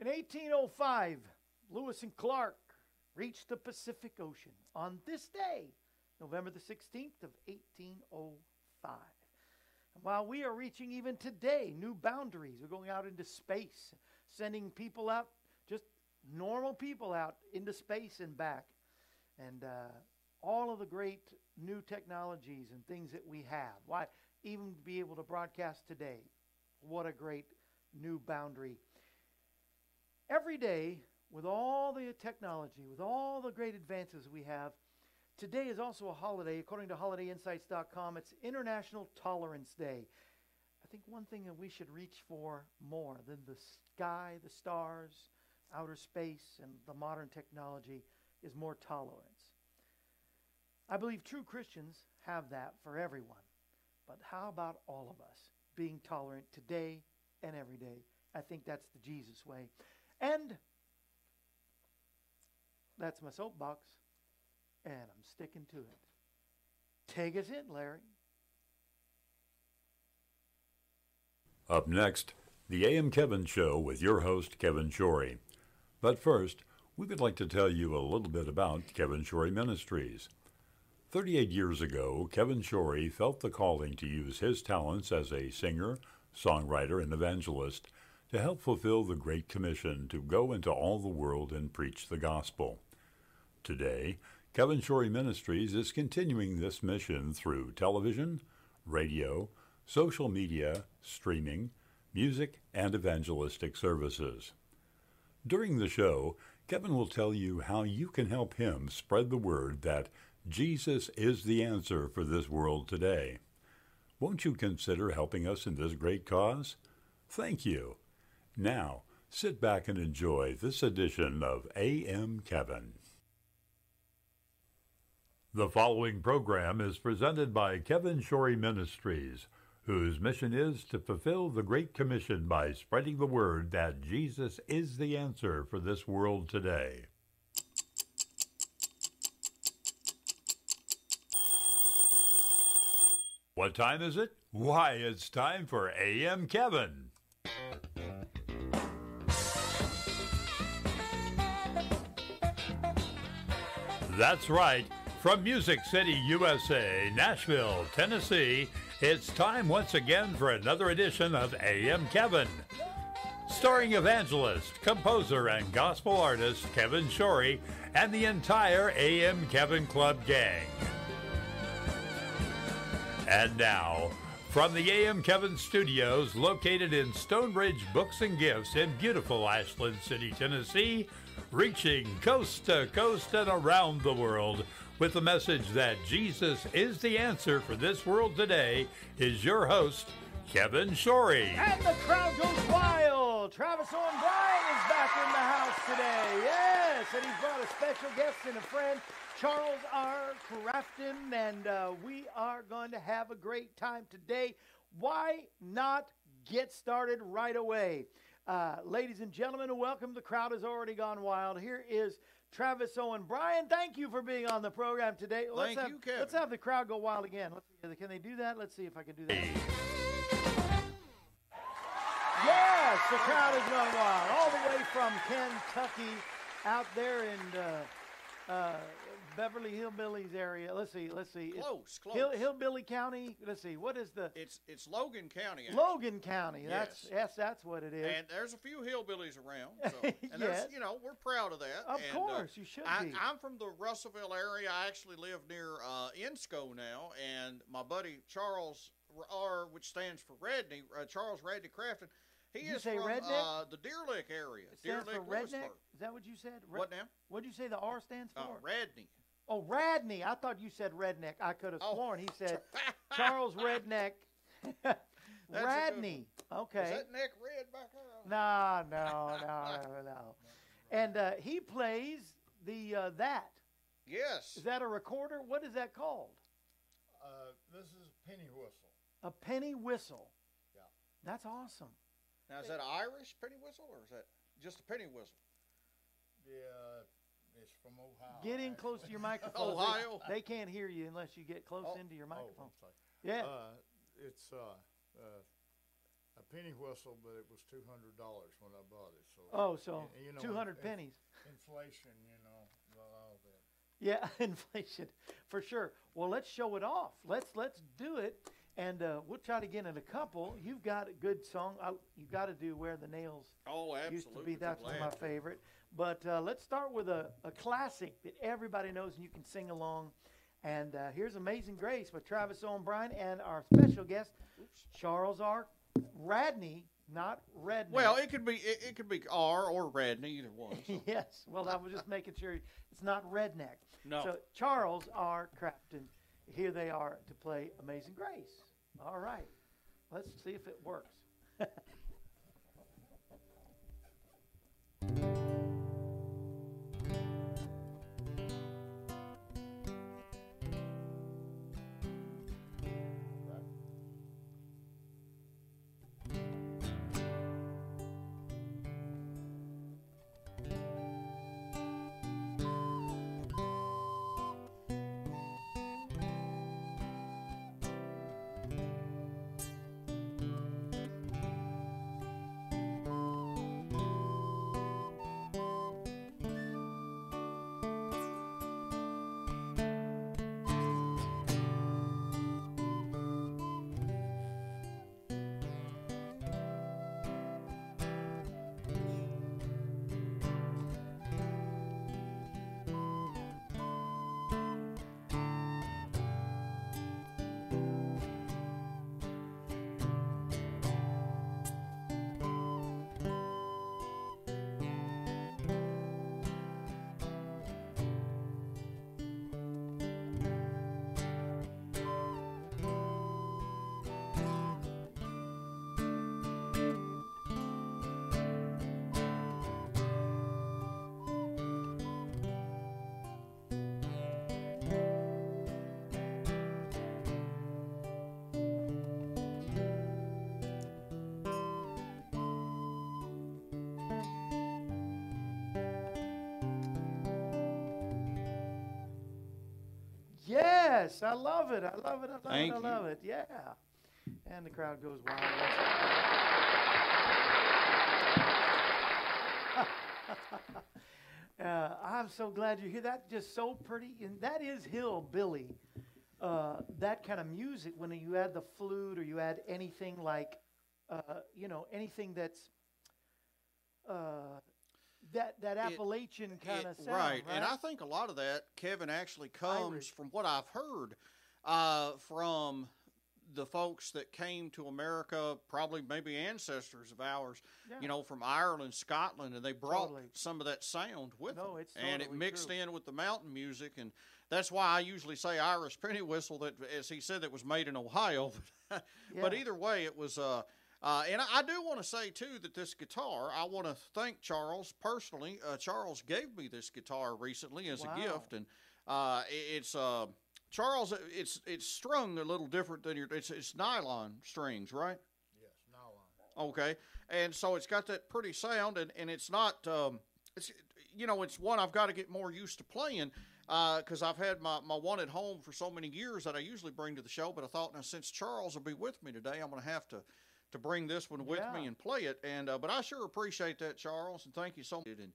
In 1805, Lewis and Clark reached the Pacific Ocean on this day, November the 16th of 1805. And while we are reaching even today new boundaries, we're going out into space, sending people out, just normal people out into space and back. And uh, all of the great new technologies and things that we have. Why, even be able to broadcast today, what a great new boundary. Every day, with all the technology, with all the great advances we have, today is also a holiday. According to holidayinsights.com, it's International Tolerance Day. I think one thing that we should reach for more than the sky, the stars, outer space, and the modern technology is more tolerance. I believe true Christians have that for everyone. But how about all of us being tolerant today and every day? I think that's the Jesus way. And that's my soapbox, and I'm sticking to it. Take us in, Larry. Up next, the AM Kevin Show with your host, Kevin Shorey. But first, we would like to tell you a little bit about Kevin Shorey Ministries. 38 years ago, Kevin Shorey felt the calling to use his talents as a singer, songwriter, and evangelist to help fulfill the Great Commission to go into all the world and preach the gospel. Today, Kevin Shorey Ministries is continuing this mission through television, radio, social media, streaming, music, and evangelistic services. During the show, Kevin will tell you how you can help him spread the word that Jesus is the answer for this world today. Won't you consider helping us in this great cause? Thank you. Now, sit back and enjoy this edition of AM Kevin. The following program is presented by Kevin Shorey Ministries, whose mission is to fulfill the Great Commission by spreading the word that Jesus is the answer for this world today. What time is it? Why, it's time for AM Kevin. That's right. From Music City, USA, Nashville, Tennessee, it's time once again for another edition of AM Kevin. Starring evangelist, composer, and gospel artist Kevin Shorey and the entire AM Kevin Club gang. And now, from the AM Kevin Studios, located in Stonebridge Books and Gifts in beautiful Ashland City, Tennessee, reaching coast to coast and around the world with the message that Jesus is the answer for this world today, is your host, Kevin Shorey. And the crowd goes wild. Travis Owen Bryan is back in the house and he's brought a special guest and a friend. Charles R. Crafton, and uh, we are going to have a great time today. Why not get started right away? Uh, ladies and gentlemen, welcome. The crowd has already gone wild. Here is Travis Owen. Bryan, thank you for being on the program today. Let's have, you, Kevin. Let's have the crowd go wild again. Let's can they do that? Let's see if I can do that. Yes, the crowd has gone wild. All the way from Kentucky out there in uh, uh, Beverly Hillbillies area. Let's see. Let's see. Close, close. Hill, Hillbilly County. Let's see. What is the It's it's Logan County. actually. Logan County? That's Yes. yes, that's what it is. And there's a few hillbillies around. So, and Yes. there's, you know, we're proud of that. Of and, course, you should I, be. I'm from the Russellville area. I actually live near uh, Ensco now, and my buddy Charles R, which stands for Redney, uh, Charles Redney Crafton, he you is say from redneck? uh, the Deer Lick area. It Deer Lick, redneck. Is that what you said? Re- What now? What did you say the R stands for? Uh, Redney. oh, Radney. I thought you said redneck. I could have Oh. sworn he said Charles Redneck. a Radney. Okay. Is that neck red back there? No, no, no, no, no. And uh, he plays the uh, that. Yes. Is that a recorder? What is that called? Uh, this is a penny whistle. A penny whistle. Yeah. That's awesome. Now, is that an Irish penny whistle, or is that just a penny whistle? Yeah, it's from Ohio. Get in actually. close to your microphone. They- Ohio? They, can't hear you unless you get close Oh. into your Oh, microphone. I'm. Yeah. Uh, it's uh, uh, a penny whistle, but it was two hundred dollars when I bought it. So Oh, so and, you know, 200 inf- pennies. Inflation, you know, all that. Yeah, inflation for sure. Well, let's show it off. Let's let's do it, and uh, we'll try to get in a couple. You've got a good song. Oh, you got to do "Where the Nails Oh, absolutely. used to be." That's my favorite. But uh, let's start with a, a classic that everybody knows and you can sing along. And uh, here's "Amazing Grace" with Travis Owen Bryan and our special guest Charles R. Radney, not Redneck. Well, it could be it, it could be R or Radney, either one. so. yes. Well, I was just making sure it's not redneck. No. So Charles R. Crafton, here they are to play Amazing Grace. All right. Let's see if it works. Yes, I love it. I love it. I love Thank it. I you. love it. Yeah. And the crowd goes wild. uh, I'm so glad you're here. That's just so pretty. And that is hillbilly. Uh, that kind of music when you add the flute or you add anything like, uh, you know, anything that's uh, that that Appalachian kind of sound, right. and I think a lot of that, Kevin, actually comes Irish. from what I've heard uh, from the folks that came to America, probably maybe ancestors of ours, Yeah. you know, from Ireland, Scotland, and they brought Totally. some of that sound with No, them, it's and it mixed true. in with the mountain music, and that's why I usually say Irish penny whistle. That, as he said, that was made in Ohio, but Yeah. either way, it was. Uh, uh, and I, I do want to say too that this guitar, I want to thank Charles personally. Uh, Charles gave me this guitar recently as Wow. a gift, and uh, it's uh, Charles. It's it's strung a little different than your. It's it's nylon strings, right? Yes, nylon. Okay, and so it's got that pretty sound, and, and it's not, um, it's you know, it's one I've got to get more used to playing because I've had my, my one at home for so many years that I usually bring to the show. But I thought now since Charles will be with me today, I'm going to have to to bring this one with me and play it. And uh, but I sure appreciate that, Charles, and thank you so much. And